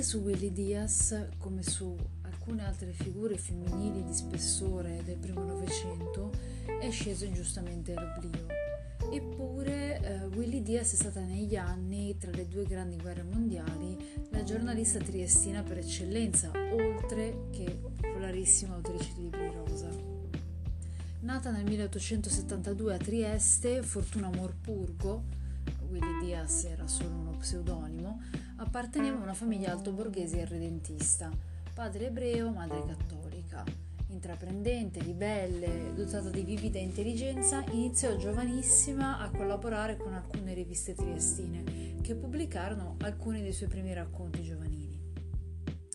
Anche su Willy Diaz, come su alcune altre figure femminili di spessore del primo Novecento, è sceso ingiustamente l'oblio. Eppure eh, Willy Diaz è stata negli anni, tra le due grandi guerre mondiali, la giornalista triestina per eccellenza, oltre che popolarissima autrice di libri rosa. Nata nel 1872 a Trieste, Fortuna Morpurgo, Willy Diaz era solo uno pseudonimo, apparteneva a una famiglia altoborghese e redentista, padre ebreo, madre cattolica. Intraprendente, ribelle, dotata di vivida intelligenza, iniziò giovanissima a collaborare con alcune riviste triestine che pubblicarono alcuni dei suoi primi racconti giovanili.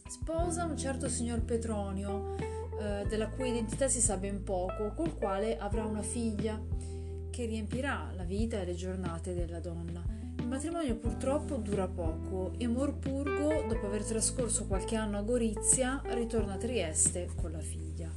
Sposa un certo signor Petronio, eh, della cui identità si sa ben poco, col quale avrà una figlia che riempirà la vita e le giornate della donna. Il matrimonio purtroppo dura poco e Morpurgo, dopo aver trascorso qualche anno a Gorizia, ritorna a Trieste con la figlia.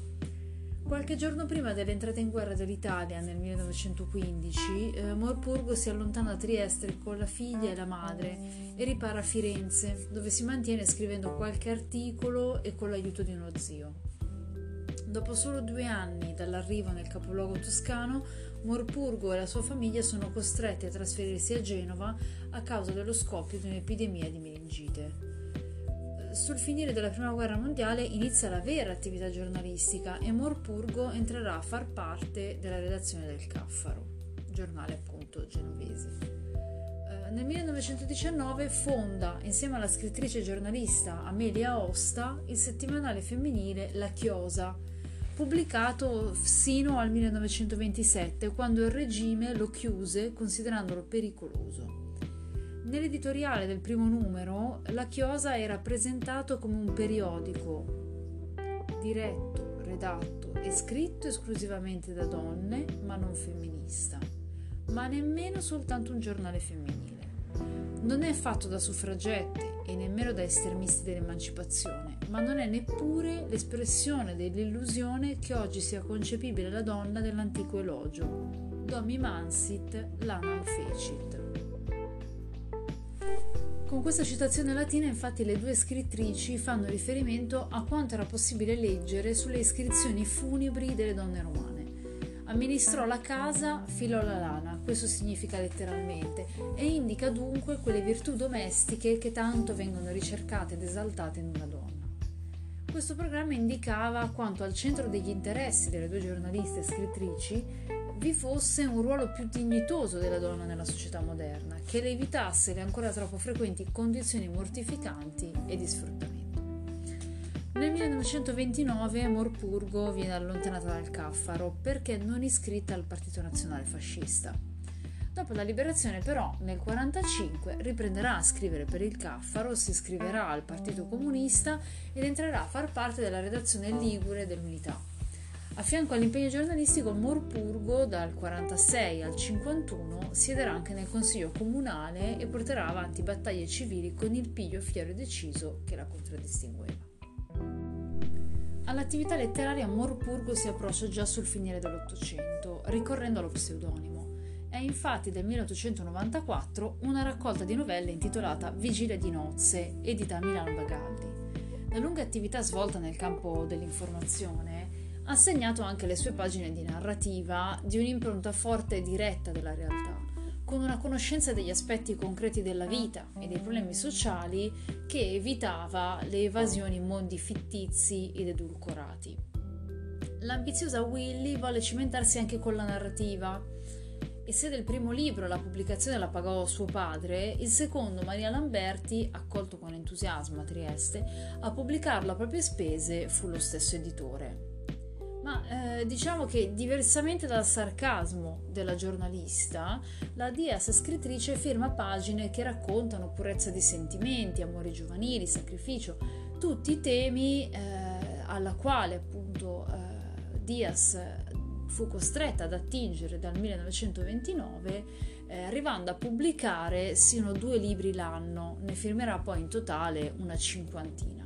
Qualche giorno prima dell'entrata in guerra dell'Italia nel 1915, eh, Morpurgo si allontana da Trieste con la figlia e la madre e ripara a Firenze, dove si mantiene scrivendo qualche articolo e con l'aiuto di uno zio. Dopo solo due anni dall'arrivo nel capoluogo toscano, Morpurgo e la sua famiglia sono costretti a trasferirsi a Genova a causa dello scoppio di un'epidemia di meningite. Sul finire della Prima Guerra Mondiale inizia la vera attività giornalistica e Morpurgo entrerà a far parte della redazione del Caffaro, giornale appunto genovese. Eh, nel 1919 fonda, insieme alla scrittrice e giornalista Amelia Osta, il settimanale femminile La Chiosa, pubblicato sino al 1927, quando il regime lo chiuse considerandolo pericoloso. Nell'editoriale del primo numero, la chiosa era presentato come un periodico diretto, redatto e scritto esclusivamente da donne, ma non femminista, ma nemmeno soltanto un giornale femminile. Non è fatto da suffragette e nemmeno da estremisti dell'emancipazione, ma non è neppure l'espressione dell'illusione che oggi sia concepibile la donna dell'antico elogio. Domi mansit, lanam fecit. Con questa citazione latina infatti le due scrittrici fanno riferimento a quanto era possibile leggere sulle iscrizioni funebri delle donne romane. Amministrò la casa, filò la lana, questo significa letteralmente, e indica dunque quelle virtù domestiche che tanto vengono ricercate ed esaltate in una donna. Questo programma indicava quanto al centro degli interessi delle due giornaliste e scrittrici vi fosse un ruolo più dignitoso della donna nella società moderna, che le evitasse le ancora troppo frequenti condizioni mortificanti e di sfruttamento. Nel 1929 Morpurgo viene allontanata dal Caffaro perché non iscritta al Partito Nazionale Fascista. Dopo la liberazione però nel 1945 riprenderà a scrivere per il Caffaro, si iscriverà al Partito Comunista ed entrerà a far parte della redazione ligure dell'Unità. A fianco all'impegno giornalistico Morpurgo dal 1946 al 1951 siederà anche nel Consiglio Comunale e porterà avanti battaglie civili con il piglio fiero e deciso che la contraddistingueva. All'attività letteraria Morpurgo si approccia già sul finire dell'Ottocento, ricorrendo allo pseudonimo. È infatti del 1894 una raccolta di novelle intitolata Vigilia di nozze, edita a Milano da Galdi. La lunga attività svolta nel campo dell'informazione ha segnato anche le sue pagine di narrativa di un'impronta forte e diretta della realtà con una conoscenza degli aspetti concreti della vita e dei problemi sociali che evitava le evasioni in mondi fittizi ed edulcorati. L'ambiziosa Willy volle cimentarsi anche con la narrativa e se del primo libro la pubblicazione la pagò suo padre, il secondo, Maria Lamberti, accolto con entusiasmo a Trieste, a pubblicarlo a proprie spese fu lo stesso editore. Ma eh, diciamo che diversamente dal sarcasmo della giornalista, la Diaz scrittrice firma pagine che raccontano purezza di sentimenti, amori giovanili, sacrificio, tutti temi eh, alla quale appunto eh, Diaz fu costretta ad attingere dal 1929, eh, arrivando a pubblicare sino due libri l'anno, ne firmerà poi in totale una cinquantina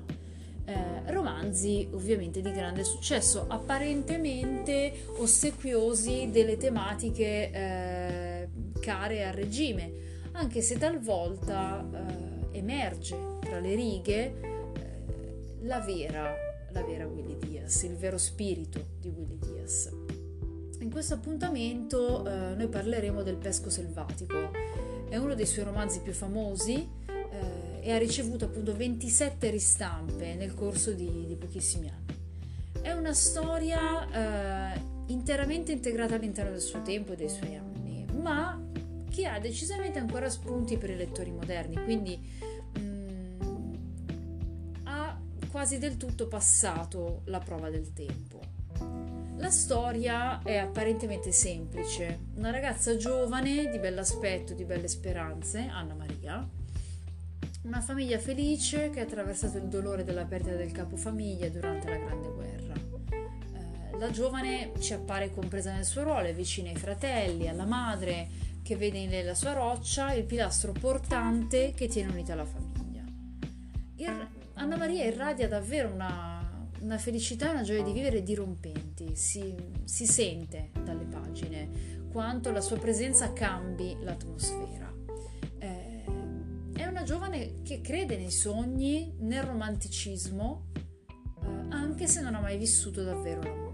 eh, romanzi ovviamente di grande successo, apparentemente ossequiosi delle tematiche eh, care al regime, anche se talvolta eh, emerge tra le righe eh, la vera, la vera Willy Diaz, il vero spirito di Willy Diaz. In questo appuntamento eh, noi parleremo del pesco selvatico, è uno dei suoi romanzi più famosi eh, e ha ricevuto appunto 27 ristampe nel corso di, di pochissimi anni. È una storia eh, interamente integrata all'interno del suo tempo e dei suoi anni, ma che ha decisamente ancora spunti per i lettori moderni, quindi mh, mm, ha quasi del tutto passato la prova del tempo. La storia è apparentemente semplice. Una ragazza giovane, di bell'aspetto, di belle speranze, Anna Maria, una famiglia felice che ha attraversato il dolore della perdita del capofamiglia durante la Grande Guerra. Eh, la giovane ci appare compresa nel suo ruolo, è vicina ai fratelli, alla madre, che vede in lei la sua roccia, il pilastro portante che tiene unita la famiglia. Ir- Anna Maria irradia davvero una, una, felicità e una gioia di vivere dirompenti, si, si sente dalle pagine quanto la sua presenza cambi l'atmosfera. Eh, è una giovane che crede nei sogni, nel romanticismo, eh, anche se non ha mai vissuto davvero l'amore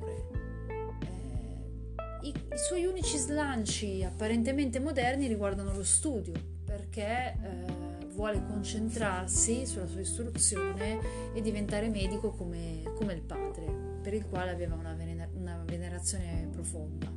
i, i suoi unici slanci apparentemente moderni riguardano lo studio, perché eh, vuole concentrarsi sulla sua istruzione e diventare medico come, come il padre, per il quale aveva una, venera, una venerazione profonda.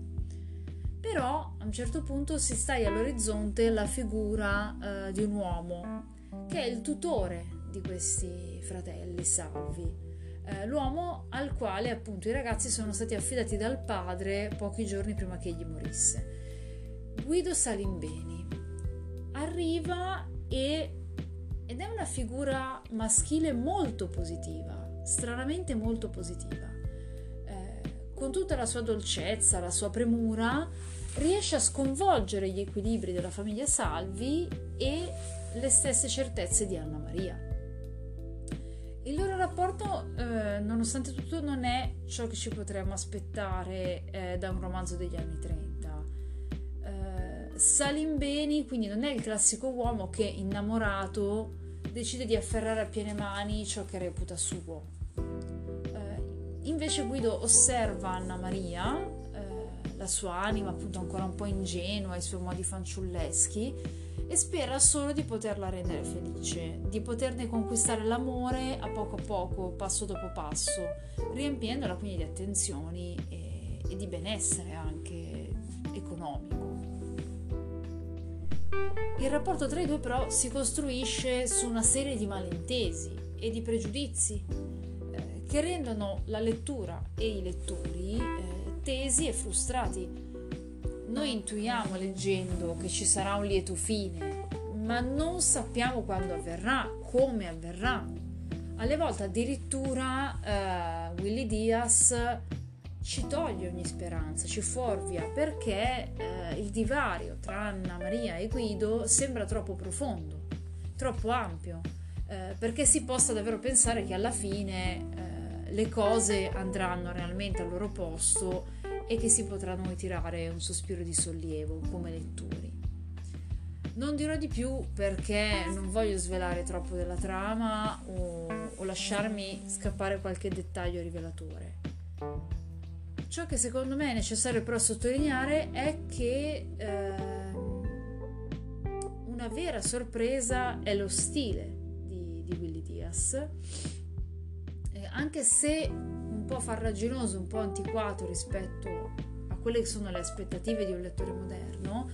Però a un certo punto si staia all'orizzonte la figura eh, di un uomo che è il tutore di questi fratelli salvi eh, l'uomo al quale appunto i ragazzi sono stati affidati dal padre pochi giorni prima che egli morisse. Guido Salimbeni arriva e, ed è una figura maschile molto positiva, stranamente molto positiva. Con tutta la sua dolcezza, la sua premura, riesce a sconvolgere gli equilibri della famiglia Salvi e le stesse certezze di Anna Maria. Il loro rapporto, eh, nonostante tutto, non è ciò che ci potremmo aspettare eh, da un romanzo degli anni 30. Eh, Salim Beni, quindi, non è il classico uomo che, innamorato, decide di afferrare a piene mani ciò che reputa suo. Invece Guido osserva Anna Maria, eh, la sua anima appunto ancora un po' ingenua, i suoi modi fanciulleschi, e spera solo di poterla rendere felice, di poterne conquistare l'amore a poco a poco, passo dopo passo, riempiendola quindi di attenzioni e, e di benessere anche economico. Il rapporto tra i due però si costruisce su una serie di malintesi e di pregiudizi che rendono la lettura e i lettori eh, tesi e frustrati noi intuiamo leggendo che ci sarà un lieto fine, ma non sappiamo quando avverrà, come avverrà. Alle volte addirittura uh, Willy Diaz ci toglie ogni speranza, ci fuorvia perché uh, il divario tra Anna Maria e Guido sembra troppo profondo, troppo ampio, uh, perché si possa davvero pensare che alla fine le cose andranno realmente al loro posto e che si potrà noi tirare un sospiro di sollievo come lettori. Non dirò di più perché non voglio svelare troppo della trama o, o lasciarmi scappare qualche dettaglio rivelatore. Ciò che secondo me è necessario però sottolineare è che eh, una vera sorpresa è lo stile di, di Willy Diaz, eh, anche se po' farraginoso, un po' antiquato rispetto a quelle che sono le aspettative di un lettore moderno,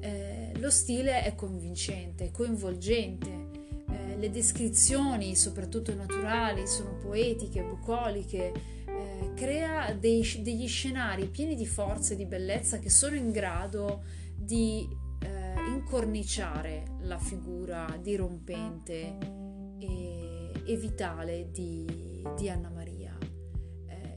eh, lo stile è convincente, coinvolgente, eh, le descrizioni, soprattutto naturali, sono poetiche, bucoliche, eh, crea dei, degli scenari pieni di forza e di bellezza che sono in grado di eh, incorniciare la figura dirompente e, e vitale di, di Anna Maria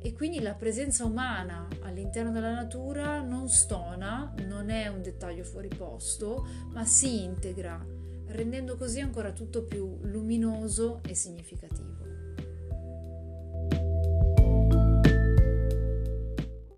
e quindi la presenza umana all'interno della natura non stona, non è un dettaglio fuori posto, ma si integra, rendendo così ancora tutto più luminoso e significativo.